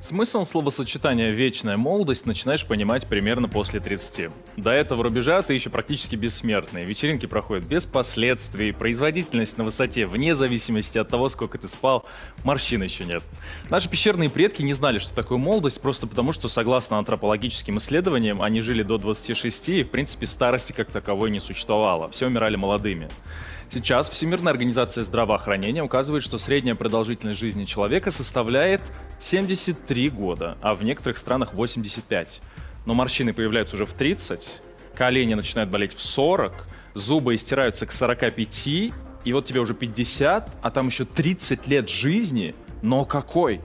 Смысл словосочетания «вечная молодость» начинаешь понимать примерно после 30. До этого рубежа ты еще практически бессмертный. Вечеринки проходят без последствий, производительность на высоте, вне зависимости от того, сколько ты спал, морщин еще нет. Наши пещерные предки не знали, что такое молодость, просто потому что, согласно антропологическим исследованиям, они жили до 26 и, в принципе, старости как таковой не существовало. Все умирали молодыми. Сейчас Всемирная организация здравоохранения указывает, что средняя продолжительность жизни человека составляет 73 года, а в некоторых странах 85. Но морщины появляются уже в 30, колени начинают болеть в 40, зубы истираются к 45, и вот тебе уже 50, а там еще 30 лет жизни, но какой?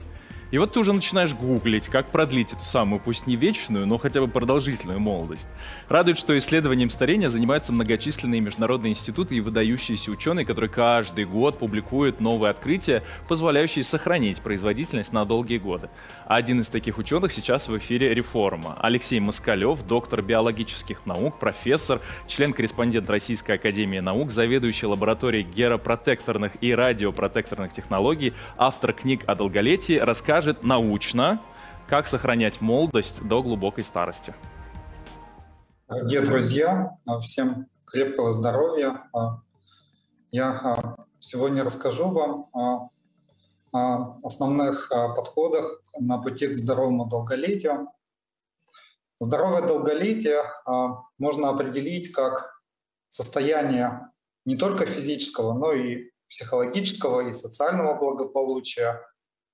И вот ты уже начинаешь гуглить, как продлить эту самую, пусть не вечную, но хотя бы продолжительную молодость. Радует, что исследованием старения занимаются многочисленные международные институты и выдающиеся ученые, которые каждый год публикуют новые открытия, позволяющие сохранить производительность на долгие годы. Один из таких ученых сейчас в эфире «Реформа». Алексей Москалев, доктор биологических наук, профессор, член-корреспондент Российской Академии Наук, заведующий лабораторией геропротекторных и радиопротекторных технологий, автор книг о долголетии, расскажет, расскажет научно, как сохранять молодость до глубокой старости. Дорогие друзья, всем крепкого здоровья. Я а, сегодня расскажу вам о, основных а, подходах на пути к здоровому долголетию. Здоровое долголетие а, можно определить как состояние не только физического, но и психологического и социального благополучия,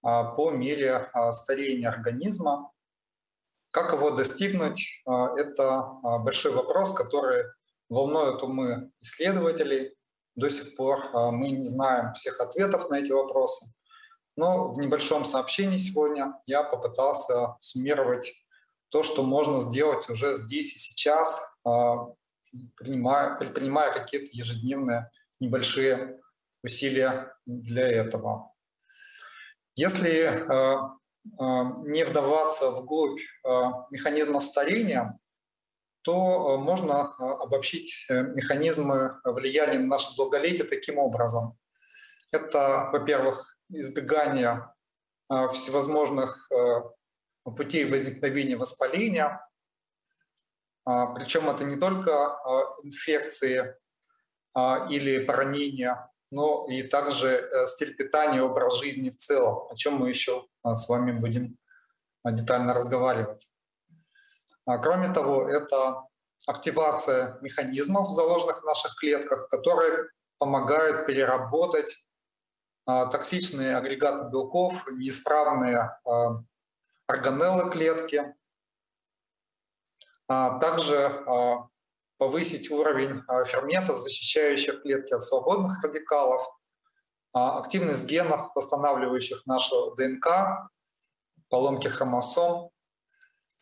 по мере а, старения организма. Как его достигнуть, а, это большой вопрос, который волнует умы исследователей. До сих пор мы не знаем всех ответов на эти вопросы. Но в небольшом сообщении сегодня я попытался суммировать то, что можно сделать уже здесь и сейчас, принимая, предпринимая какие-то ежедневные небольшие усилия для этого. Если э, э, не вдаваться вглубь э, механизмов старения, то можно обобщить механизмы влияния на наше долголетие таким образом. Это, во-первых, избегание всевозможных путей возникновения воспаления. Причем это не только инфекции или поранения но и также э, стиль питания, образ жизни в целом, о чем мы еще а, с вами будем а, детально разговаривать. А, кроме того, это активация механизмов, заложенных в наших клетках, которые помогают переработать токсичные агрегаты белков, неисправные органеллы клетки. Также повысить уровень а, ферментов, защищающих клетки от свободных радикалов, а, активность генов, восстанавливающих нашу ДНК, поломки хромосом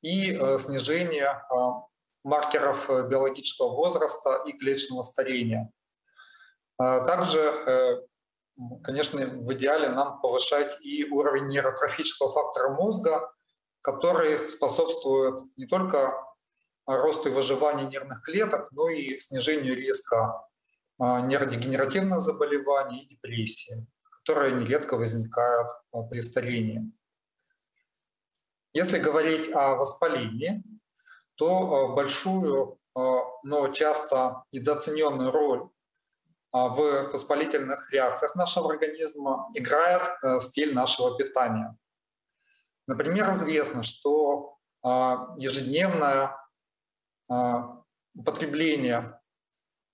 и э, снижение а, маркеров э, биологического возраста и клеточного старения. Также, э, конечно, в идеале нам повышать и уровень нейротрофического фактора мозга, который способствует не только росту и выживанию нервных клеток, но и снижению риска а, нейродегенеративных заболеваний и депрессии, которые нередко возникают а, при старении. Если говорить о воспалении, то а, большую, но часто недооцененную роль в воспалительных реакциях нашего организма играет стиль нашего питания. Например, известно, что ежедневная а, употребление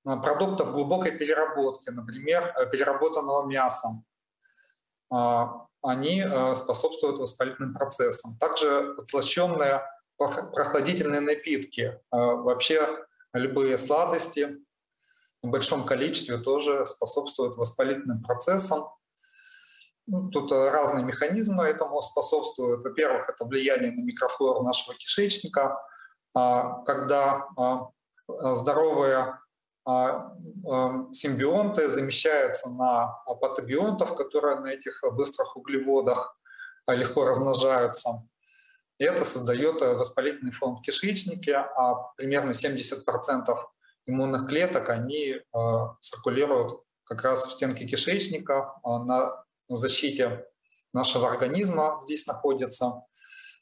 а, продуктов глубокой переработки, например, э, переработанного мяса, они способствуют воспалительным процессам. Также подслащенные прохладительные напитки, вообще любые сладости в большом количестве тоже способствуют воспалительным процессам. Ну, тут разные механизмы этому способствуют. Во-первых, это влияние на микрофлору нашего кишечника – когда а, здоровые а, симбионты замещаются на патобионтов, которые на этих быстрых углеводах. легко размножаются. И это создает воспалительный фон в кишечнике, а примерно 70% иммунных клеток, они циркулируют как раз в стенке кишечника, на защите нашего организма здесь находится,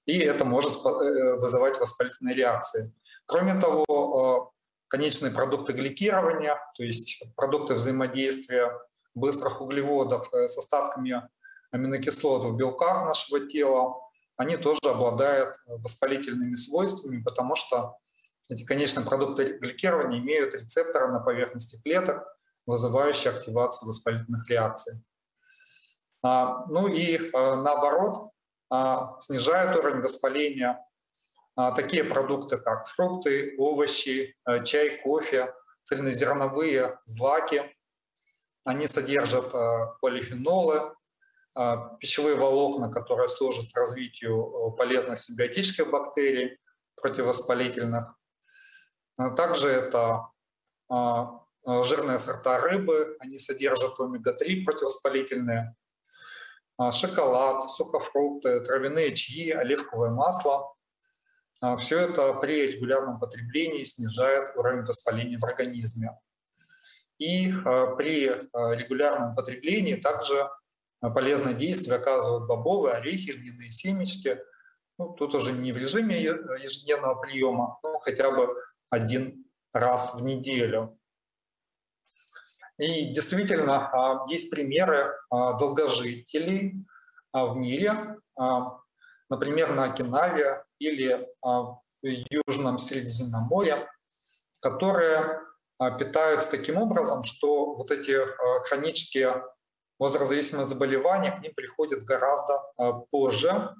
и это может вызывать воспалительные реакции. Кроме того, конечные продукты гликирования, то есть продукты взаимодействия быстрых углеводов э, с остатками аминокислот в белках нашего тела, они тоже обладают воспалительными свойствами, потому что эти конечные продукты гликирования имеют рецепторы на поверхности клеток, вызывающие активацию воспалительных реакций. А, ну и э, наоборот, снижают уровень воспаления а, такие продукты, как фрукты, овощи, э, чай, кофе, цельнозерновые злаки. Они содержат полифенолы, пищевые волокна, которые служат развитию полезных симбиотических бактерий, противовоспалительных. Также это жирные сорта рыбы, они содержат омега-3 противовоспалительные, шоколад, сухофрукты, травяные чаи, оливковое масло. А, Все это при регулярном потреблении снижает уровень воспаления в организме. И а, при а, регулярном потреблении также полезное действие оказывают бобовые, орехи, льняные семечки. Ну, тут уже не в режиме ежедневного приема, но хотя бы один раз в неделю. И действительно, есть примеры долгожителей в мире, например, на Окинаве или а, в Южном Средиземном море, которые а, питаются таким образом, что вот эти а, хронические возрастзависимые заболевания к ним приходят гораздо позже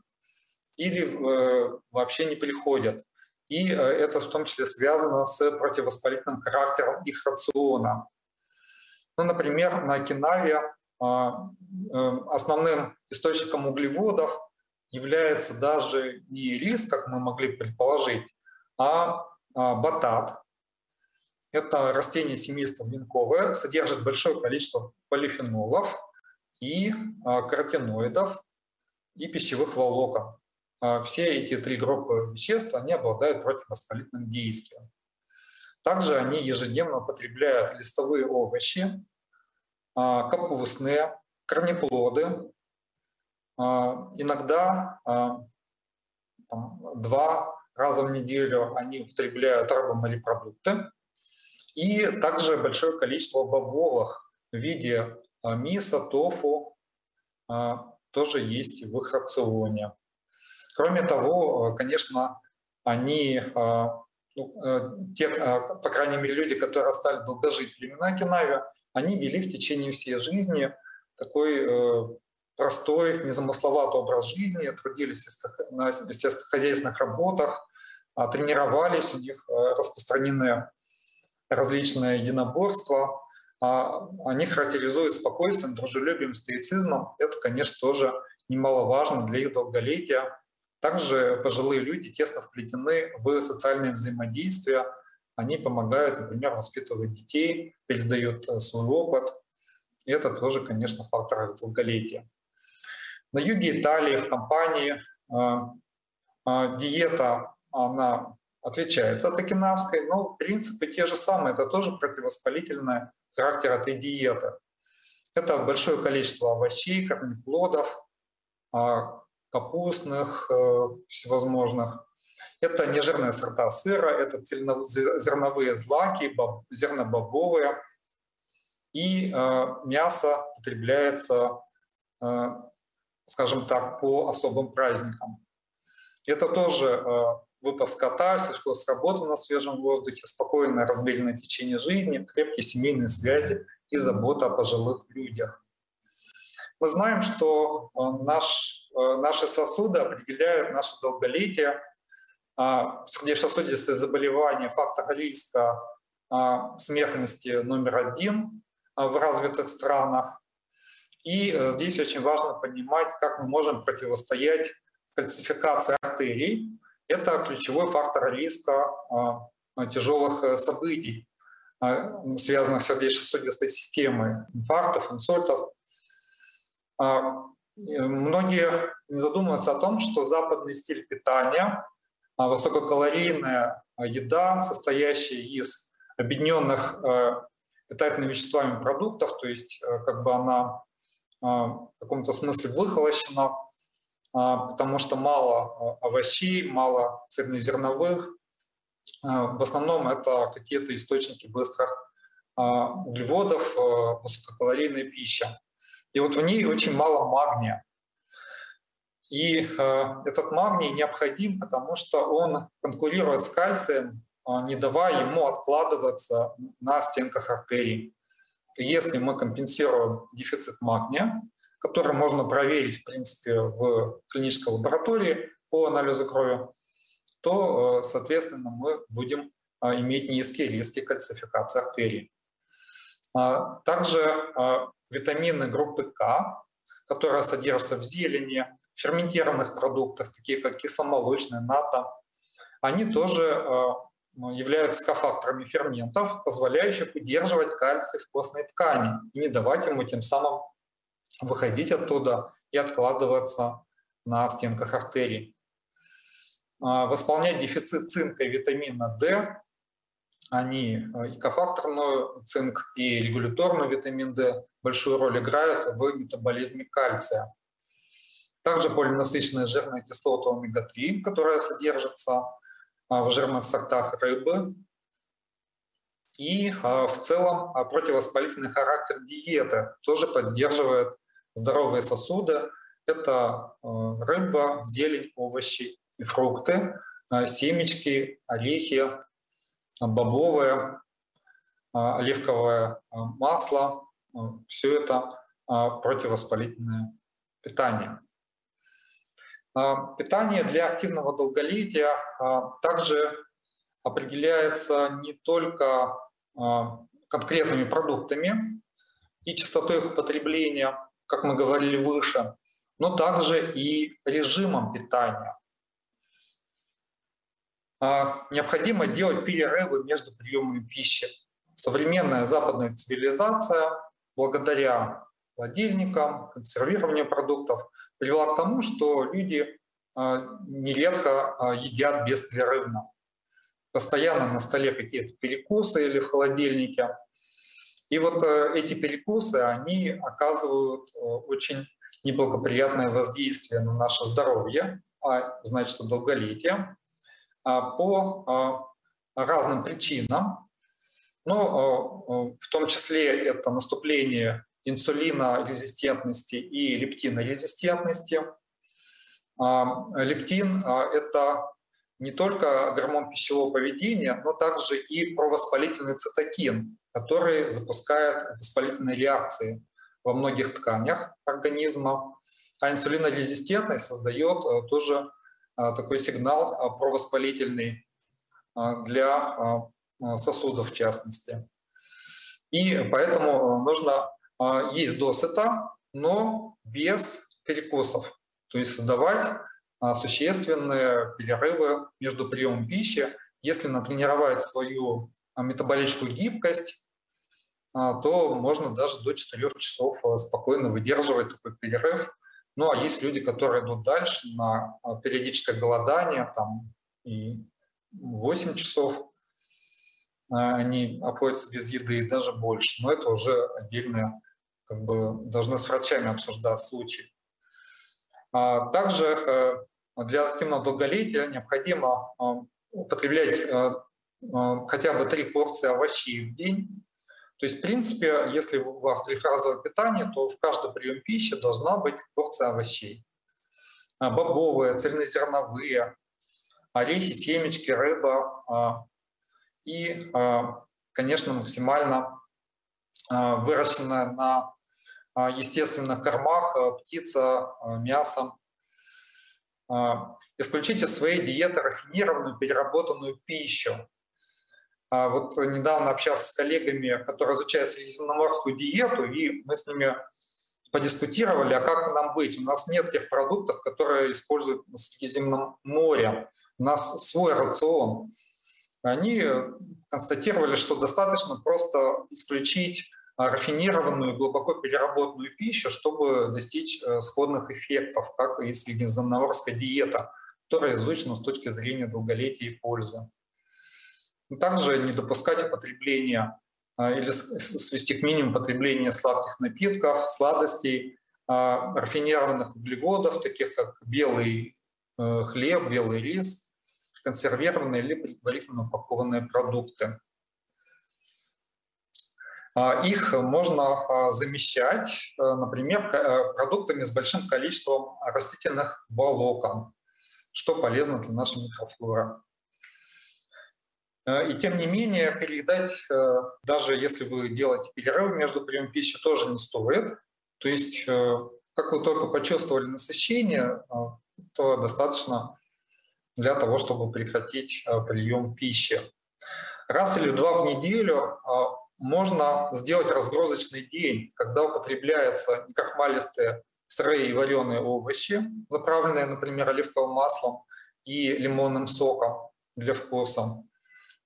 или э, вообще не приходят. И э, это в том числе связано с противовоспалительным характером их рациона. Ну, например, на Окинаве э, основным источником углеводов является даже не рис, как мы могли предположить, а, а батат. Это растение семейства венковое, содержит большое количество полифенолов и а, каротиноидов и пищевых волокон. А, все эти три группы веществ, они обладают противовоспалительным действием. Также они ежедневно употребляют листовые овощи, капустные, корнеплоды, а, иногда а, там, два раза в неделю они употребляют рыбоморепродукты. И также большое количество бобовых в виде а, миса, тофу тоже есть в их рационе. Кроме того, конечно, они, ну, э, те, по крайней мере, люди, которые стали долгожителями на Окинаве, они вели в течение всей жизни такой э, простой, незамысловатый образ жизни, трудились на сельскохозяйственных работах, а, тренировались, у них распространены различные единоборства. А, они характеризуют спокойствием, дружелюбием, стоицизмом. Это, конечно, тоже немаловажно для их долголетия. Также пожилые люди тесно вплетены в социальные взаимодействия. Они помогают, например, воспитывать детей, передают э, свой опыт. Это тоже, конечно, фактор долголетия. На юге Италии в компании а, а, диета, она отличается от окинавской, но принципы те же самые, это тоже противовоспалительный характер этой диеты. Это большое количество овощей, корнеплодов, а, капустных э, всевозможных. Это нежирные сорта сыра, это зерновые злаки, зернобобовые. И мясо потребляется скажем так, по особым праздникам. Это тоже э, выпуск катарсис, с работы на свежем воздухе, спокойное размеренное течение жизни, крепкие семейные связи и забота о пожилых людях. Мы знаем, что э, наш, э, наши сосуды определяют наше долголетие, а, сердечно-сосудистые заболевания, фактор риска а, смертности номер один а, в развитых странах. И э, здесь очень важно понимать, как мы можем противостоять кальцификации артерий. Это ключевой фактор риска а, тяжелых э, событий, а, связанных с сердечно-сосудистой системой, инфарктов, инсультов. А, многие не задумываются о том, что западный стиль питания, а, высококалорийная еда, состоящая из объединенных питательными веществами продуктов, то есть как бы она в каком-то смысле выхолощена, потому что мало овощей, мало цельнозерновых. В основном это какие-то источники быстрых углеводов, высококалорийная пища. И вот в ней очень мало магния. И э, этот магний необходим, потому что он конкурирует с кальцием, э, не давая ему откладываться на стенках артерий. И если мы компенсируем дефицит магния, который можно проверить, в принципе, в клинической лаборатории по анализу крови, то, э, соответственно, мы будем э, иметь низкие риски кальцификации артерий. А также э, витамины группы К, которые содержатся в зелени, ферментированных продуктах, такие как кисломолочная, ната, они тоже э, являются кофакторами ферментов, позволяющих удерживать кальций в костной ткани и не давать ему тем самым выходить оттуда и откладываться на стенках артерий. Восполнять дефицит цинка и витамина D они э, и кофакторную цинк, и регуляторную витамин D большую роль играют в метаболизме кальция. Также полинасыщенная жирная кислота омега-3, которая содержится а, в жирных сортах рыбы. И а, в целом а, противовоспалительный характер диеты тоже поддерживает здоровые сосуды. Это рыба, зелень, овощи и фрукты, семечки, орехи, бобовое, оливковое масло. Все это противовоспалительное питание. Питание для активного долголетия также определяется не только конкретными продуктами и частотой их употребления, как мы говорили выше, но также и режимом питания. А, необходимо делать перерывы между приемами пищи. Современная западная цивилизация, благодаря холодильникам, консервированию продуктов, привела к тому, что люди а, нередко а, едят беспрерывно. Постоянно на столе какие-то перекусы или в холодильнике. И вот э, эти перекусы, они оказывают э, очень неблагоприятное воздействие на наше здоровье, а значит, долголетие. А, по а, разным причинам, но а, в том числе это наступление инсулинорезистентности и лептинорезистентности. Лептин – это не только гормон пищевого поведения, но также и провоспалительный цитокин, который запускает воспалительные реакции во многих тканях организма. А инсулинорезистентность создает тоже такой сигнал а, провоспалительный а, для сосудов в частности. И поэтому нужно есть досыта, но без перекусов. То есть создавать существенные перерывы между приемом пищи. Если натренировать свою метаболическую гибкость, то можно даже до 4 часов спокойно выдерживать такой перерыв ну, а есть люди, которые идут дальше на а, периодическое голодание, там, и 8 часов а, они обходятся без еды, и даже больше. Но это уже отдельно как бы должны с врачами обсуждать случай. А, также э, для активного долголетия необходимо употреблять э, хотя бы три порции овощей в день, то есть, в принципе, если у вас трехразовое питание, то в каждый прием пищи должна быть порция овощей. А, бобовые, цельнозерновые, орехи, семечки, рыба а, и, а, конечно, максимально выращенная на естественных кормах птица, мясо. Исключите из своей диеты рафинированную, переработанную пищу. А вот недавно общался с коллегами, которые изучают средиземноморскую диету, и мы с ними подискутировали, а как нам быть. У нас нет тех продуктов, которые используют на Средиземном море. У нас свой рацион. Они констатировали, что достаточно просто исключить рафинированную, глубоко переработанную пищу, чтобы достичь сходных эффектов, как и средиземноморская диета, которая изучена с точки зрения долголетия и пользы. Также не допускать употребления или свести к минимуму потребление сладких напитков, сладостей, рафинированных углеводов, таких как белый хлеб, белый рис, консервированные или предварительно упакованные продукты. А, их можно а, замещать, э, например, э, продуктами с большим количеством растительных волокон, что полезно для нашей микрофлоры. Э, и тем не менее, переедать, даже если вы делаете перерыв между приемом пищи, тоже не стоит. То есть, как вы только почувствовали насыщение, то достаточно для того, чтобы прекратить прием пищи. Раз или два в неделю можно сделать разгрузочный день, когда употребляются некрахмалистые сырые и вареные овощи, заправленные, например, оливковым маслом и лимонным соком для вкуса.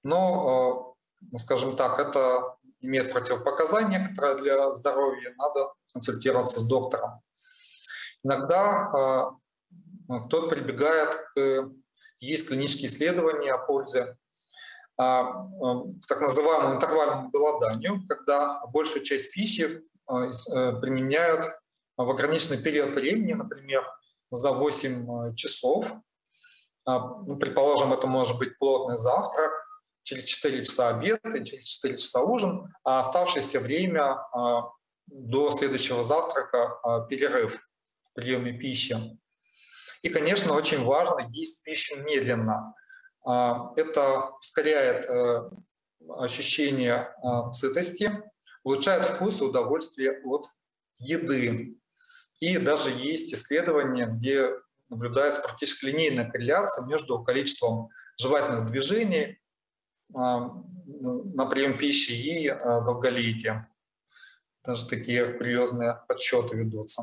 Но, э, скажем так, это имеет противопоказания некоторые для здоровья, надо консультироваться с доктором. Иногда э, кто-то прибегает к... Есть клинические исследования о пользе а, к так называемому интервальному голоданию, когда большую часть пищи э, применяют в ограниченный период времени, например, за 8 э, часов. Ну, предположим, это может быть плотный завтрак, через 4 часа обед и через 4 часа ужин, а оставшееся время до следующего завтрака перерыв в приеме пищи. И, конечно, очень важно есть пищу медленно – а, это ускоряет э, ощущение а, сытости, улучшает вкус и удовольствие от еды. И даже есть исследования, где наблюдается практически линейная корреляция между количеством жевательных движений а, на прием пищи и долголетием. Даже такие курьезные подсчеты ведутся.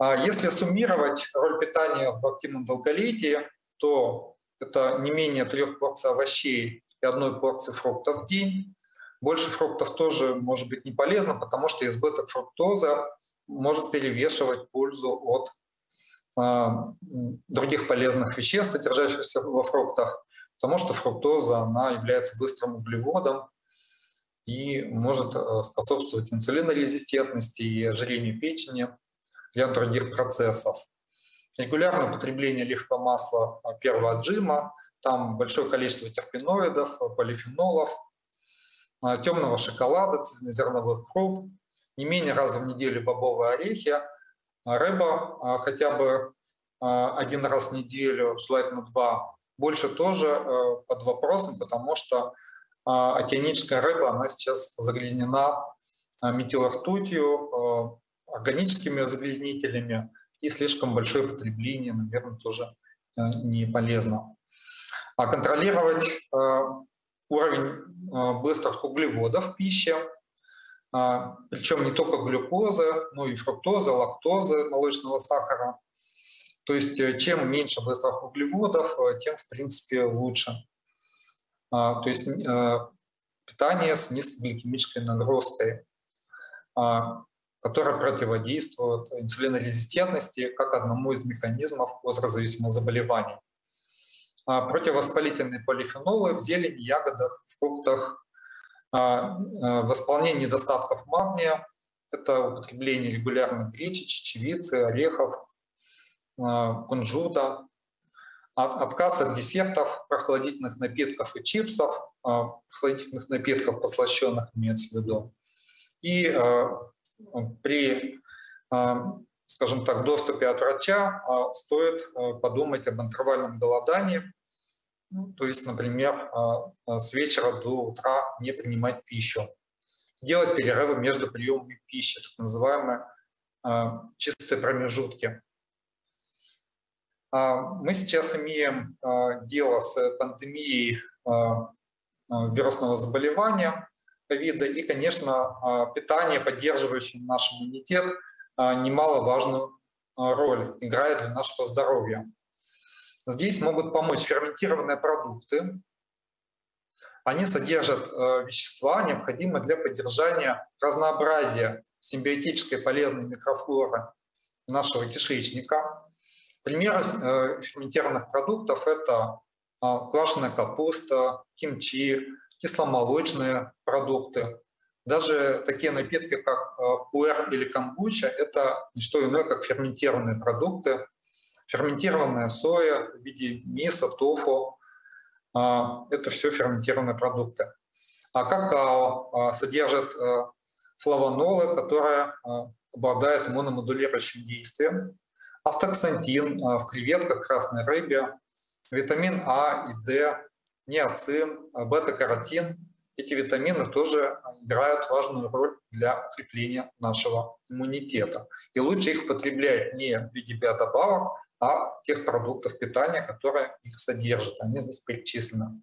Если суммировать роль питания в активном долголетии, то это не менее трех порций овощей и одной порции фруктов в день. Больше фруктов тоже может быть не полезно, потому что избыток фруктоза может перевешивать пользу от других полезных веществ, содержащихся во фруктах, потому что фруктоза она является быстрым углеводом и может э, способствовать инсулинорезистентности и ожирению печени, ряд других процессов. Регулярное употребление оливкового масла а, первого отжима, там большое количество терпеноидов, полифенолов, а, темного шоколада, цельнозерновых круп, не менее раза в неделю бобовые орехи, рыба хотя бы один раз в неделю, желательно два, больше тоже под вопросом, потому что океаническая рыба, она сейчас загрязнена метилртутью, органическими загрязнителями, и слишком большое потребление, наверное, тоже э, не полезно. А контролировать э, уровень э, быстрых углеводов в пище, причем не только глюкозы, но и фруктозы, лактозы, молочного сахара. То есть чем меньше быстрых углеводов, тем, в принципе, лучше. То есть питание с низкогликемической нагрузкой которая противодействует инсулинорезистентности как одному из механизмов возрастзависимых заболеваний. А противовоспалительные полифенолы в зелени, ягодах, фруктах, а, а, восполнение недостатков магния – это употребление регулярно гречи, чечевицы, орехов, кунжута, отказ от десертов, прохладительных напитков и чипсов, прохладительных напитков послащенных имеется в виду, и при, а, скажем так, доступе от врача стоит подумать об интервальном голодании, ну, то есть, например, с вечера до утра не принимать пищу, делать перерывы между приемами пищи, так называемые чистые промежутки. Мы сейчас имеем дело с пандемией вирусного заболевания, ковида и, конечно, а, питание, поддерживающее наш иммунитет, а, немаловажную а, роль играет для нашего здоровья. Здесь могут помочь ферментированные продукты, они содержат вещества, необходимые для поддержания разнообразия симбиотической полезной микрофлоры нашего кишечника. Примеры э, ферментированных продуктов – это э, квашеная капуста, кимчи, кисломолочные продукты. Даже такие напитки, как пуэр или камбуча, это не что иное, как ферментированные продукты. Ферментированная соя в виде миса, тофу, а, это все ферментированные продукты. А какао а, содержит а, флавонолы, которые обладают иммуномодулирующим действием. Астаксантин в креветках, красной рыбе, витамин А и D, неоцин, бета-каротин. Эти витамины тоже играют важную роль для укрепления нашего иммунитета. И лучше их употреблять не в виде биодобавок, а тех продуктов питания, которые их содержат. Они здесь перечислены.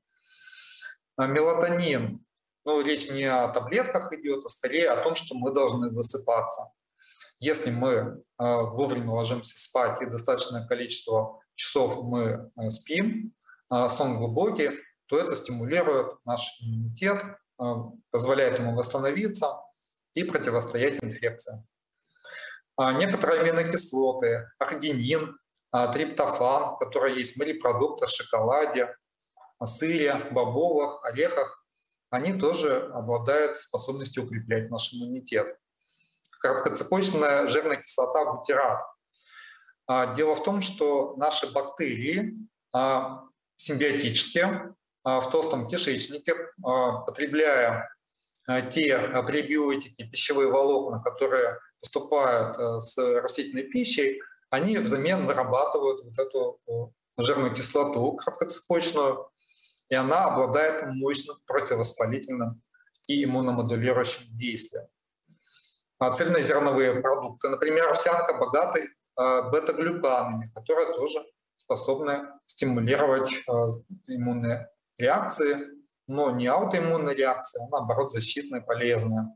А мелатонин. Ну, речь не о таблетках идет, а скорее о том, что мы должны высыпаться. Если мы э, вовремя ложимся спать и достаточное количество часов мы э, спим, э, сон глубокий, то это стимулирует наш иммунитет, позволяет ему восстановиться и противостоять инфекциям. А некоторые аминокислоты, аргинин, триптофан, который есть в морепродуктах, шоколаде, сыре, бобовых, орехах, они тоже обладают способностью укреплять наш иммунитет. Краткоцепочная жирная кислота бутират. А, дело в том, что наши бактерии а, симбиотические в толстом кишечнике, потребляя те пребиотики, пищевые волокна, которые поступают с растительной пищей, они взамен вырабатывают вот эту жирную кислоту краткоцепочную, и она обладает мощным противовоспалительным и иммуномодулирующим действием. А цельнозерновые продукты, например, овсянка богаты а, бета-глюканами, которые тоже способны стимулировать а, иммунные реакции, но не аутоиммунные реакции, а наоборот защитные, полезные.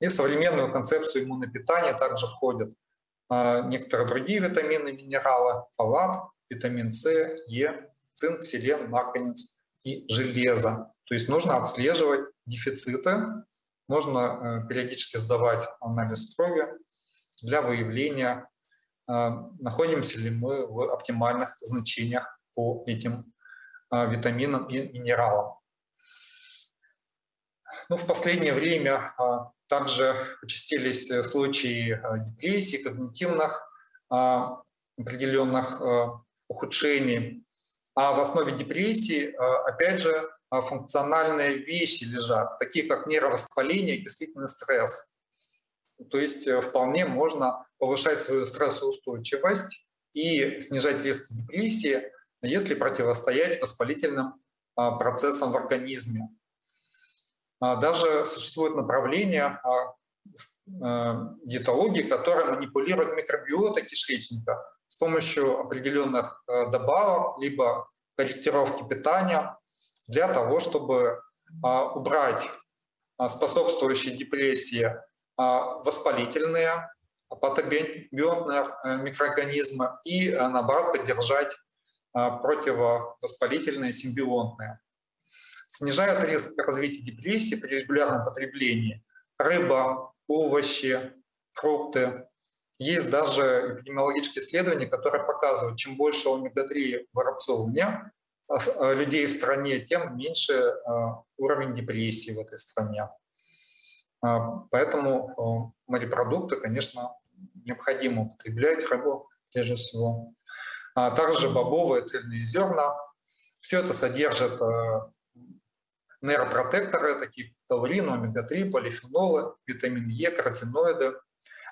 И в современную концепцию иммунного питания также входят а, некоторые другие витамины, минералы, фолат, витамин С, Е, цинк, селен, марганец и железо. То есть нужно отслеживать дефициты, нужно э, периодически сдавать анализ крови для выявления, э, находимся ли мы в оптимальных значениях по этим э, витаминам и минералам. Ну, в последнее время также участились случаи депрессии, когнитивных определенных ухудшений. А в основе депрессии, опять же, функциональные вещи лежат, такие как нейровоспаление, окислительный стресс. То есть вполне можно повышать свою стрессоустойчивость и снижать риск депрессии, если противостоять воспалительным процессам в организме. А, даже существует направление а, а, диетологии, которое манипулирует микробиотой кишечника с помощью определенных добавок, либо корректировки питания для того, чтобы убрать способствующие депрессии воспалительные, патобионтные микроорганизмы и, наоборот, поддержать противовоспалительные симбионтные снижают риск развития депрессии при регулярном потреблении. Рыба, овощи, фрукты. Есть даже эпидемиологические исследования, которые показывают, чем больше омега-3 в рационе э, людей в стране, тем меньше э, уровень депрессии в этой стране. Э, поэтому морепродукты, конечно, необходимо употреблять, рыбу прежде всего. А также бобовые цельные зерна. Все это содержит нейропротекторы, такие как таурин, омега-3, полифенолы, витамин Е, каротиноиды.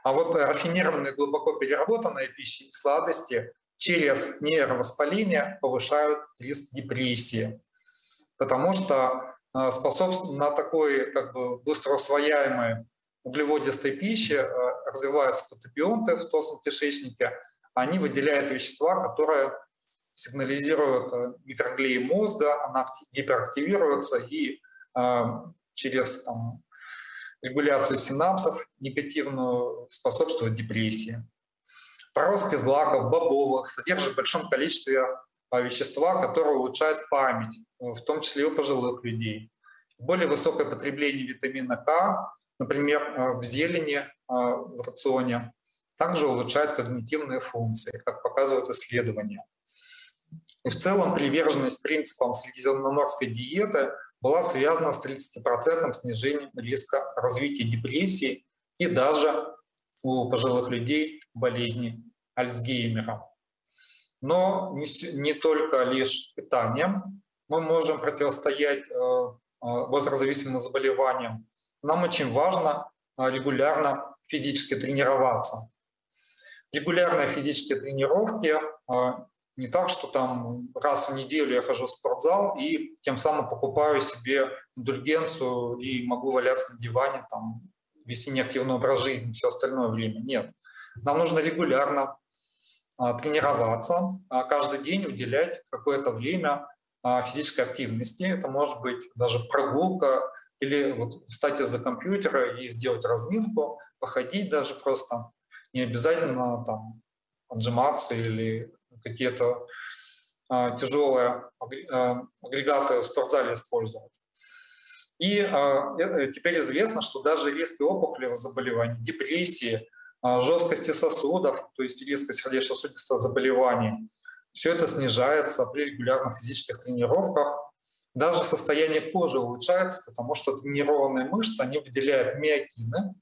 А вот рафинированные, глубоко переработанные пищи и сладости через нейровоспаление повышают риск депрессии, потому что э, способствуют на такой как бы быстро усвояемой углеводистой пище э, развиваются патобионты в толстом кишечнике, они выделяют вещества, которые сигнализирует э, микроглии мозга, она гиперактивируется и через там, регуляцию синапсов негативную способствует депрессии. Проростки злаков, бобовых содержат в большом количестве вещества, которые улучшают память, в том числе у пожилых людей. Более высокое потребление витамина К, например, в зелени в рационе, также улучшает когнитивные функции, как показывают исследования. И в целом приверженность принципам средиземноморской диеты была связана с 30% снижением риска развития депрессии и даже у пожилых людей болезни Альцгеймера. Но не, не только лишь питанием мы можем противостоять э, э, возрастзависимым заболеваниям. Нам очень важно э, регулярно физически тренироваться. Регулярные физические тренировки не так, что там раз в неделю я хожу в спортзал и тем самым покупаю себе индульгенцию и могу валяться на диване, там, вести неактивный образ жизни все остальное время. Нет. Нам нужно регулярно а, тренироваться, а, каждый день уделять какое-то время а, физической активности. Это может быть даже прогулка или вот встать из-за компьютера и сделать разминку, походить даже просто. Не обязательно там отжиматься или какие-то тяжелые агрегаты в спортзале использовать. И э, теперь известно, что даже риски опухолевых заболеваний, депрессии, жесткости сосудов, то есть риска сердечно-сосудистых заболеваний, все это снижается при регулярных физических тренировках. Даже состояние кожи улучшается, потому что тренированные мышцы, они выделяют миокины,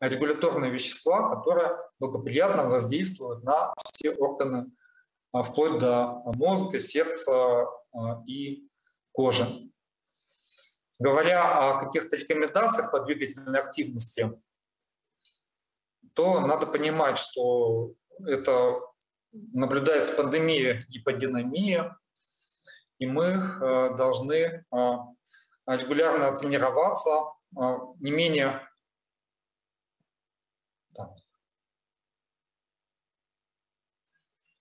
регуляторные вещества, которые благоприятно воздействуют на все органы а, вплоть до мозга, сердца а, и кожи. Говоря о каких-то рекомендациях по двигательной активности, то надо понимать, что это наблюдается пандемия гиподинамии, и мы а, должны регулярно тренироваться не менее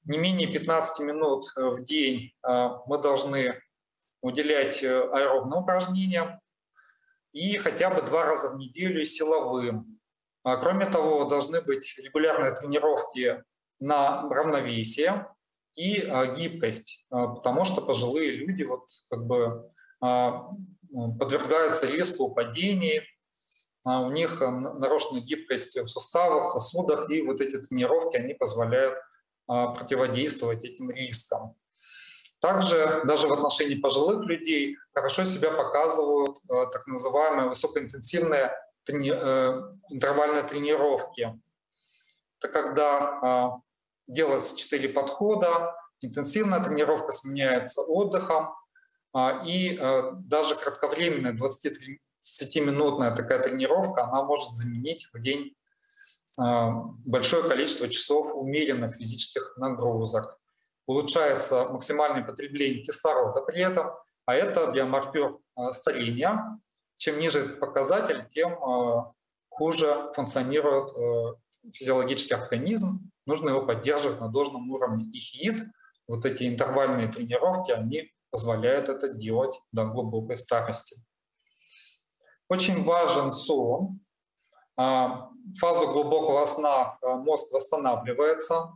не менее 15 минут э, в день э, мы должны уделять э, аэробным упражнениям и хотя бы два раза в неделю силовым. А кроме того, должны быть регулярные тренировки на равновесие и гибкость, потому что пожилые люди вот как бы подвергаются риску падений, у них нарушена гибкость в суставах, сосудах, и вот эти тренировки, они позволяют а, противодействовать этим рискам. Также даже в отношении пожилых людей хорошо себя показывают так называемые высокоинтенсивные трени э, интервальные тренировки. Это когда а, делается четыре подхода, интенсивная тренировка сменяется отдыхом, а, и э, даже кратковременная 20-30-минутная такая тренировка, она может заменить в день а, большое количество часов умеренных физических нагрузок. Улучшается максимальное потребление кислорода при этом, а это биомаркер старения. Чем ниже этот показатель, тем а, хуже функционирует физиологический организм. Нужно его поддерживать на должном уровне. И хиит, вот эти интервальные тренировки, они позволяют это делать до глубокой старости. Очень важен сон, а, фазу глубокого сна мозг восстанавливается,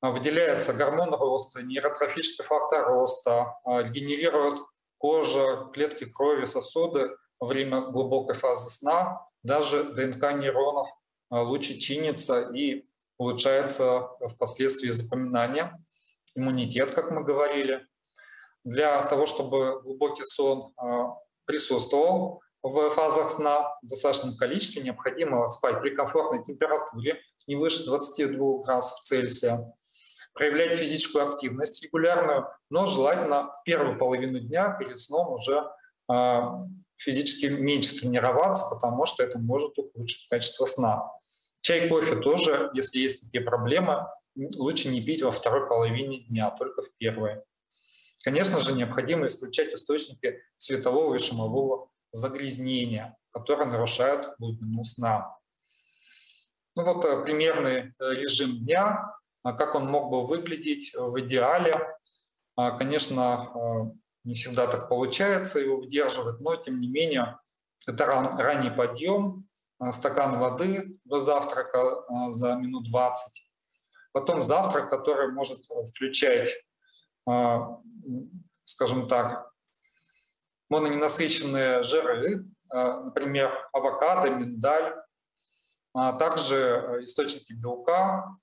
выделяется гормон роста, нейротрофический фактор роста, генерирует кожа, клетки крови, сосуды во время глубокой фазы сна. Даже ДНК нейронов лучше чинится и улучшается впоследствии запоминание, иммунитет, как мы говорили. Для того, чтобы глубокий сон присутствовал, в фазах сна в достаточном количестве необходимо спать при комфортной температуре, не выше 22 градусов Цельсия, проявлять физическую активность регулярную, но желательно в первую половину дня перед сном уже э, физически меньше тренироваться, потому что это может ухудшить качество сна. Чай, кофе тоже, если есть такие проблемы, лучше не пить во второй половине дня, только в первой. Конечно же, необходимо исключать источники светового и шумового загрязнения, которые нарушают глубину сна. Ну вот э, примерный э, режим дня, а как он мог бы выглядеть в идеале. А, конечно, э, не всегда так получается его выдерживать, но тем не менее это ран, ранний подъем, стакан воды до завтрака за минут 20, потом завтрак, который может включать скажем так, мононенасыщенные жиры, например, авокадо, миндаль, а также источники белка,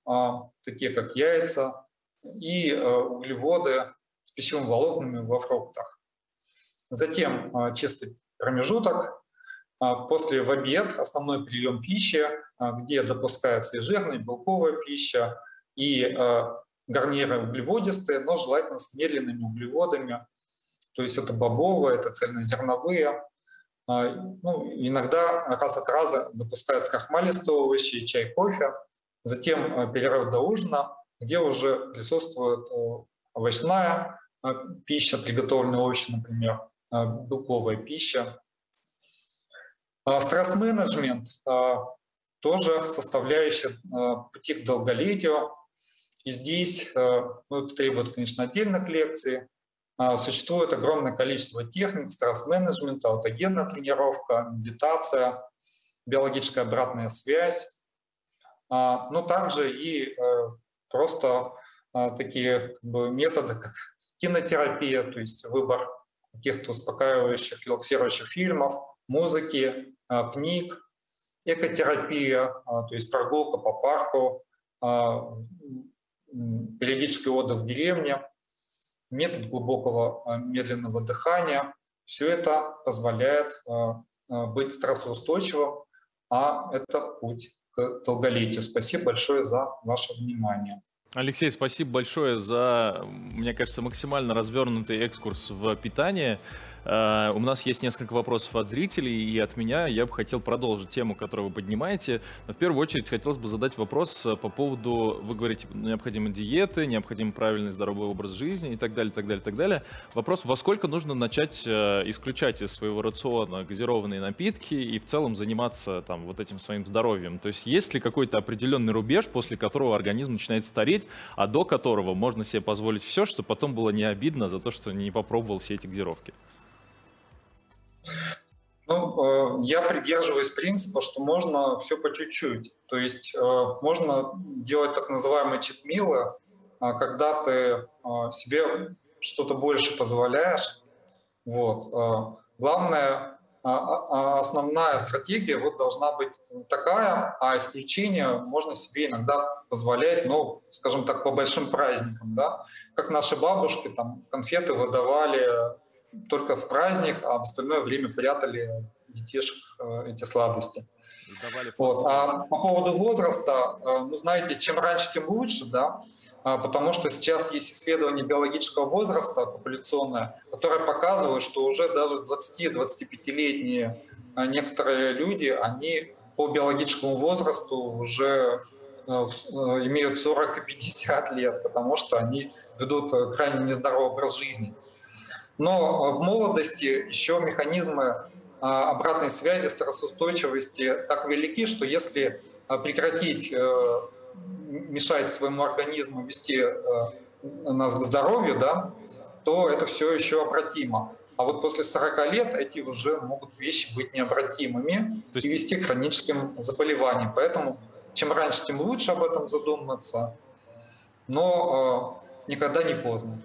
такие как яйца и углеводы с пищевыми волокнами во фруктах. Затем чистый промежуток, после в обед основной прием пищи, где допускается и жирная, и белковая пища, и гарниры углеводистые, но желательно с медленными углеводами. То есть это бобовые, это цельнозерновые. А, ну, иногда раз от раза допускаются крахмалистые овощи, чай, кофе. Затем э, перерыв до ужина, где уже присутствует э, овощная э, пища, приготовленные овощи, например, белковая пища. А, стресс-менеджмент тоже составляющая пути к долголетию, и здесь э, ну, это требует, конечно, отдельных лекций. А, существует огромное количество техник, стресс-менеджмента, аутогенная тренировка, медитация, биологическая обратная связь, а, но также и э, просто а, такие как бы, методы, как кинотерапия, то есть выбор каких-то успокаивающих, релаксирующих фильмов, музыки, книг, экотерапия, то есть прогулка по парку, периодический отдых в деревне, метод глубокого а, медленного дыхания. Все это позволяет а, а, быть стрессоустойчивым, а это путь к долголетию. Спасибо большое за ваше внимание. Алексей, спасибо большое за, мне кажется, максимально развернутый экскурс в питание. Uh, у нас есть несколько вопросов от зрителей и от меня. Я бы хотел продолжить тему, которую вы поднимаете. Но в первую очередь хотелось бы задать вопрос э, по поводу, вы говорите, необходимы диеты, необходим правильный здоровый образ жизни и так далее, так далее, так далее. Вопрос, во сколько нужно начать uh, исключать из своего рациона газированные напитки и в целом заниматься там вот этим своим здоровьем? То есть есть ли какой-то определенный рубеж, после которого организм начинает стареть, а до которого можно себе позволить все, чтобы потом было не обидно за то, что не попробовал все эти газировки? Ну, э, я придерживаюсь принципа, что можно все по чуть-чуть. То есть э, можно делать так называемые читмилы, а когда ты э, себе что-то больше позволяешь. Вот. Главное, а, а, основная стратегия вот должна быть такая, а исключение можно себе иногда позволять, ну, скажем так, по большим праздникам, да, как наши бабушки там конфеты выдавали только в праздник, а в остальное время прятали детишек э, эти сладости. Вот. А по поводу возраста, э, ну, знаете, чем раньше, тем лучше, да, а, потому что сейчас есть исследование биологического возраста популяционное, которое показывает, что уже даже 20-25-летние э, некоторые люди, они по биологическому возрасту уже имеют 40 и 50 лет, потому что они ведут крайне нездоровый образ жизни. Но в молодости еще механизмы а, обратной связи, стрессоустойчивости так велики, что если а, прекратить э, мешать своему организму вести э, нас к здоровью, да, то это все еще обратимо. А вот после 40 лет эти уже могут вещи быть необратимыми есть... и вести к хроническим заболеваниям. Поэтому чем раньше, тем лучше об этом задуматься, но э, никогда не поздно.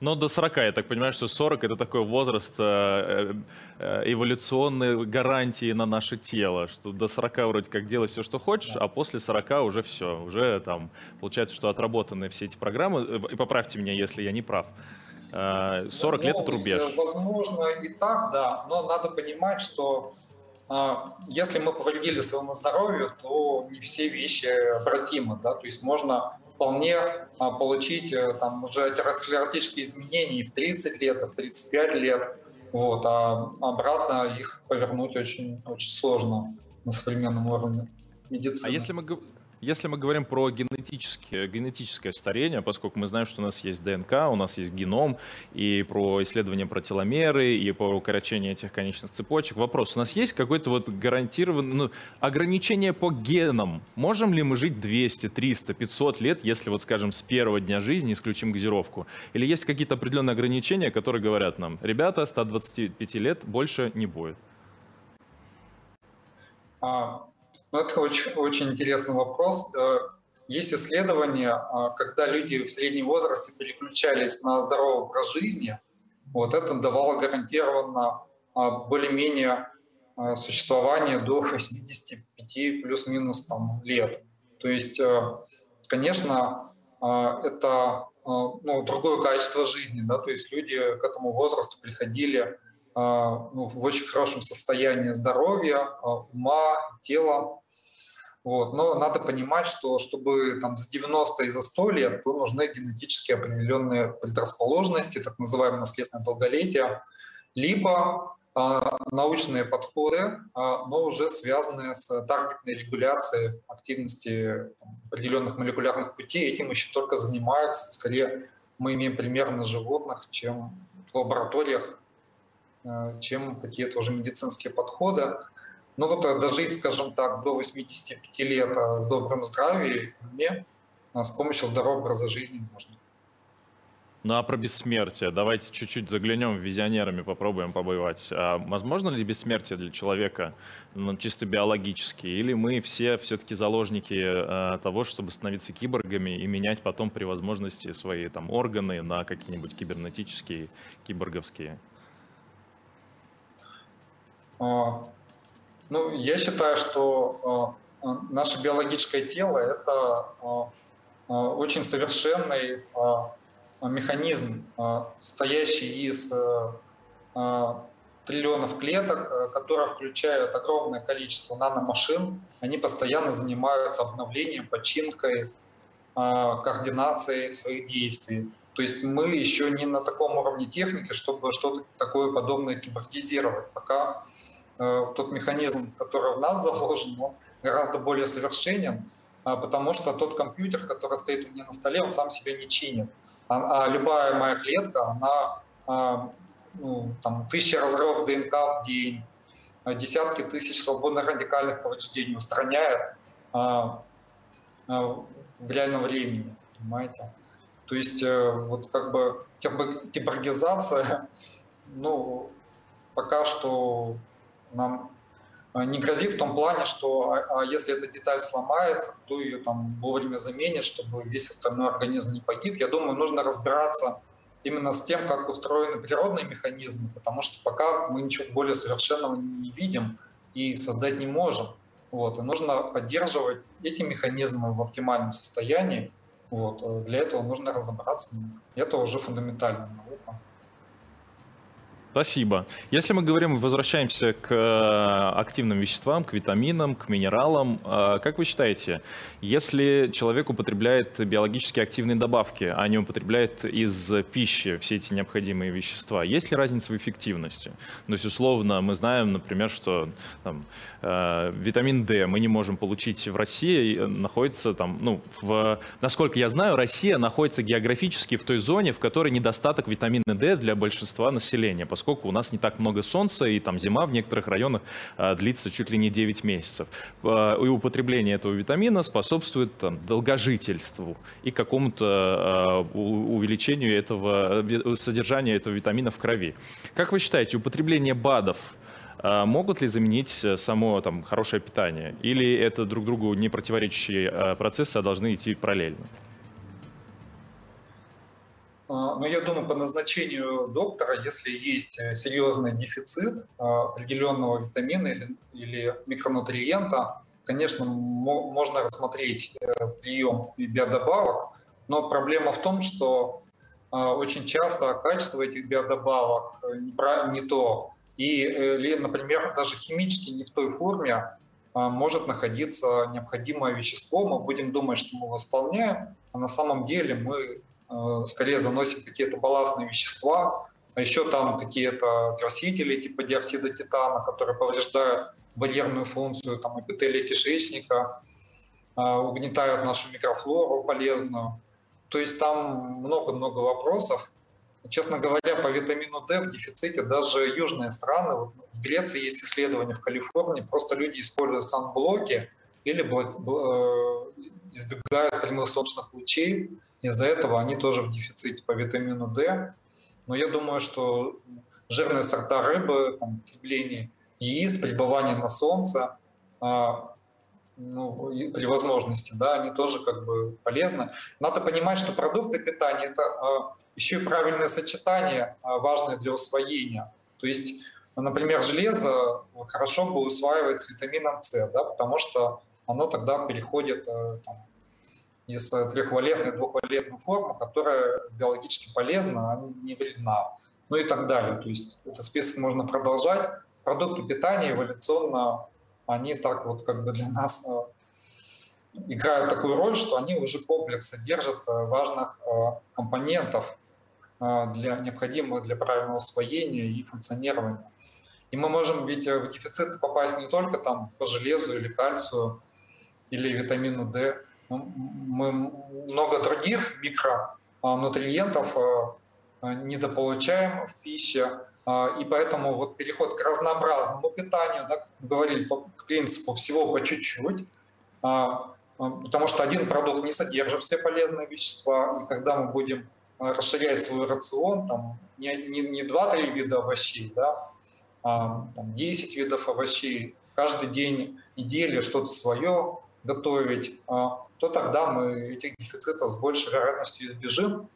Но до 40, я так понимаю, что 40 это такой возраст э, э, эволюционной гарантии на наше тело, что до 40 вроде как делай все, что хочешь, а после 40 уже все, уже там получается, что отработаны все эти программы. Э, и поправьте меня, если я не прав. 40 ну, лет это рубеж. Возможно и так, да, но надо понимать, что если мы повредили своему здоровью, то не все вещи обратимы, да, то есть можно вполне а, получить э, там уже атеросклеротические изменения в 30 лет, и в 35 лет. Вот, а обратно их повернуть очень, очень сложно на современном уровне медицины. А если мы если мы говорим про генетическое, генетическое старение, поскольку мы знаем, что у нас есть ДНК, у нас есть геном, и про исследования про теломеры, и про укорочение этих конечных цепочек, вопрос, у нас есть какое-то вот гарантированное ну, ограничение по генам? Можем ли мы жить 200, 300, 500 лет, если вот, скажем, с первого дня жизни исключим газировку? Или есть какие-то определенные ограничения, которые говорят нам, ребята, 125 лет больше не будет? А, ну, это очень, очень интересный вопрос. Э, есть исследования, а, когда люди в среднем возрасте переключались на здоровый образ жизни, вот это давало гарантированно а, более-менее а, существование до 85 плюс-минус там, лет. То есть, конечно, это ну, другое качество жизни, да, то есть люди к этому возрасту приходили ну, в очень хорошем состоянии здоровья, ума, тела, вот. Но надо понимать, что чтобы там, за 90 и за 100 лет то нужны генетически определенные предрасположенности, так называемое наследственное долголетие, либо э, научные подходы, э, но уже связанные с таргетной регуляцией активности там, определенных молекулярных путей. Этим еще только занимаются. Скорее, мы имеем пример на животных, чем в лабораториях, э, чем какие-то уже медицинские подходы. Ну вот э, дожить, скажем так, до 85 лет э, в добром здравии мне э, с помощью здорового образа жизни можно. Ну а про бессмертие? Давайте чуть-чуть заглянем визионерами, попробуем побывать. А возможно ли бессмертие для человека ну, чисто биологически? Или мы все все-таки заложники э, того, чтобы становиться киборгами и менять потом при возможности свои там органы на какие-нибудь кибернетические, киборговские? А, ну, я считаю, что э, наше биологическое тело – это э, очень совершенный э, механизм, э, состоящий из э, триллионов клеток, которые включают огромное количество наномашин. Они постоянно занимаются обновлением, починкой, координацией своих действий. То есть мы еще не на таком уровне техники, чтобы что-то такое подобное киборгизировать. Пока Э, тот механизм, который в нас заложен, он гораздо более совершенен, а, потому что тот компьютер, который стоит у меня на столе, он сам себя не чинит. А, а любая моя клетка, она а, ну, там, тысячи разрывов ДНК в день, десятки тысяч свободных радикальных повреждений устраняет в реальном времени, понимаете? То есть э, вот как бы киборгизация, ну, пока что нам а, не грозит в том плане, что а, а если эта деталь сломается, то ее там вовремя заменят, чтобы весь остальной организм не погиб. Я думаю, нужно разбираться именно с тем, как устроены природные механизмы, потому что пока мы ничего более совершенного не видим и создать не можем. Вот. И нужно поддерживать эти механизмы в оптимальном состоянии. Вот. Для этого нужно разобраться. Это уже фундаментальная наука. Спасибо. Если мы говорим, возвращаемся к э, активным веществам, к витаминам, к минералам, э, как вы считаете, если человек употребляет биологически активные добавки, а не употребляет из пищи все эти необходимые вещества, есть ли разница в эффективности? То есть, условно, мы знаем, например, что там, э, витамин D мы не можем получить в России, находится там, ну, в, насколько я знаю, Россия находится географически в той зоне, в которой недостаток витамина D для большинства населения, поскольку поскольку у нас не так много солнца, и там зима в некоторых районах а, длится чуть ли не 9 месяцев. А, и употребление этого витамина способствует там, долгожительству и какому-то а, увеличению этого, содержания этого витамина в крови. Как вы считаете, употребление БАДов могут ли заменить э, само там, хорошее питание? Или это друг другу не противоречащие процессы, а должны идти параллельно? А, но я думаю, по назначению доктора, если есть э, серьезный дефицит а, определенного витамина или, или микронутриента, конечно, можно рассмотреть э, прием биодобавок, но проблема в том, что а, очень часто качество этих биодобавок э, не, то, или, например, даже химически не в той форме может находиться необходимое вещество, мы будем думать, что мы восполняем, а на самом деле мы скорее заносим какие-то балластные вещества, а еще там какие-то красители типа диоксида титана, которые повреждают барьерную функцию там, эпителия кишечника, э, угнетают нашу микрофлору полезную. То есть там много-много вопросов. Честно говоря, по витамину D в дефиците даже южные страны, вот в Греции есть исследования, в Калифорнии, просто люди используют санблоки или э, избегают прямых солнечных лучей, из-за этого они тоже в дефиците по витамину D. Но я думаю, что жирные сорта рыбы, там, потребление яиц, пребывание на солнце, а, ну, при возможности, да, они тоже как бы полезны. Надо понимать, что продукты питания – это а, еще и правильное сочетание, а, важное для усвоения. То есть, например, железо хорошо бы усваивается витамином С, да, потому что оно тогда переходит э, там, из трехвалентной в двухвалентную форму, которая биологически полезна, а не вредна, ну и так далее. То есть этот список можно продолжать. Продукты питания эволюционно они так вот как бы для нас э, играют такую роль, что они уже комплекс содержат э, важных э, компонентов для необходимых для правильного усвоения и функционирования. И мы можем ведь в дефицит попасть не только там по железу или кальцию или витамину D, мы много других микронутриентов недополучаем в пище, а, и поэтому вот переход к разнообразному питанию, да, как мы говорили, по, принципу всего по чуть-чуть, а, а, потому что один продукт не содержит все полезные вещества, и когда мы будем расширять свой рацион, там, не, не, не 2-3 вида овощей, да, а там, 10 видов овощей, каждый день недели что-то свое готовить, то тогда мы этих дефицитов с большей вероятностью избежим.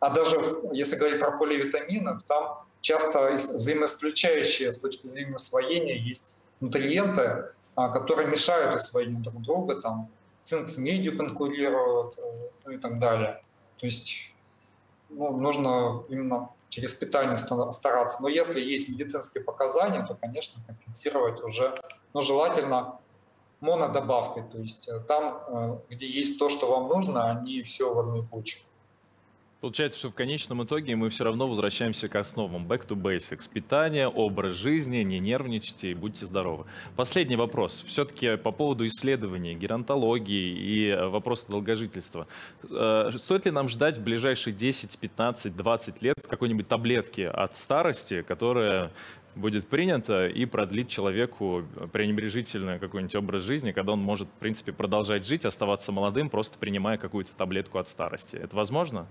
А даже если говорить про поливитамины, там часто взаимоисключающие с точки зрения усвоения есть нутриенты, а, которые мешают усвоению друг друга, там цинк с медью конкурируют э, ну и так далее. То есть ну, нужно именно через питание стараться. Но если есть медицинские показания, то, конечно, компенсировать уже, но желательно монодобавкой, то есть э, там, э, где есть то, что вам нужно, не все в одной куче. Получается, что в конечном итоге мы все равно возвращаемся к основам. Back to basics. Питание, образ жизни, не нервничайте и будьте здоровы. Последний вопрос. Все-таки по поводу исследований, геронтологии и э, вопроса долгожительства. Стоит ли нам ждать в ближайшие 10, 15, 20 лет какой-нибудь таблетки от старости, которая будет принята и продлит человеку пренебрежительный какой-нибудь образ жизни, когда он может, в принципе, продолжать жить, оставаться молодым, просто принимая какую-то таблетку от старости. Это возможно?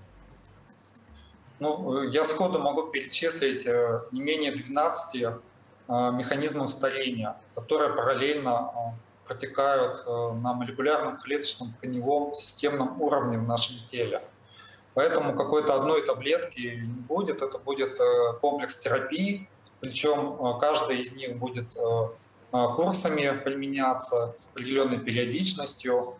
Ну, я сходу могу перечислить э, не менее 12 э, механизмов старения, которые параллельно э, протекают на молекулярном клеточном тканевом системном уровне в нашем теле. Поэтому какой-то одной таблетки не будет, это будет комплекс терапии, причем каждая из них будет курсами применяться с определенной периодичностью,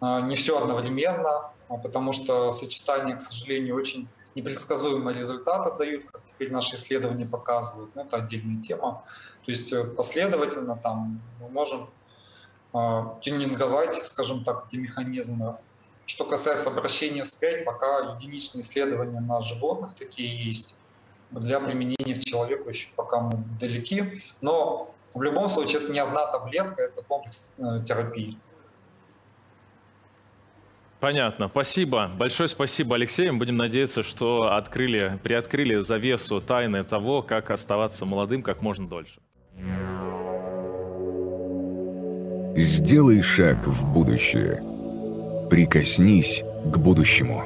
не все одновременно, потому что сочетание, к сожалению, очень непредсказуемые результаты дают, как теперь наши исследования показывают, но это отдельная тема. То есть э, последовательно там мы можем тюнинговать, скажем так, эти механизмы. Что касается обращения вспять, пока единичные исследования на животных такие есть. Для применения в человеку еще пока мы далеки. Но в любом случае это не одна таблетка, это комплекс э, терапии. Понятно. Спасибо. Большое спасибо, Алексей. Мы будем надеяться, что открыли, приоткрыли завесу тайны того, как оставаться молодым как можно дольше. Сделай шаг в будущее. Прикоснись к будущему.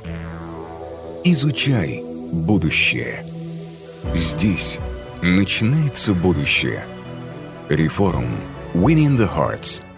Изучай будущее. Здесь начинается будущее. Реформ. Winning the Hearts –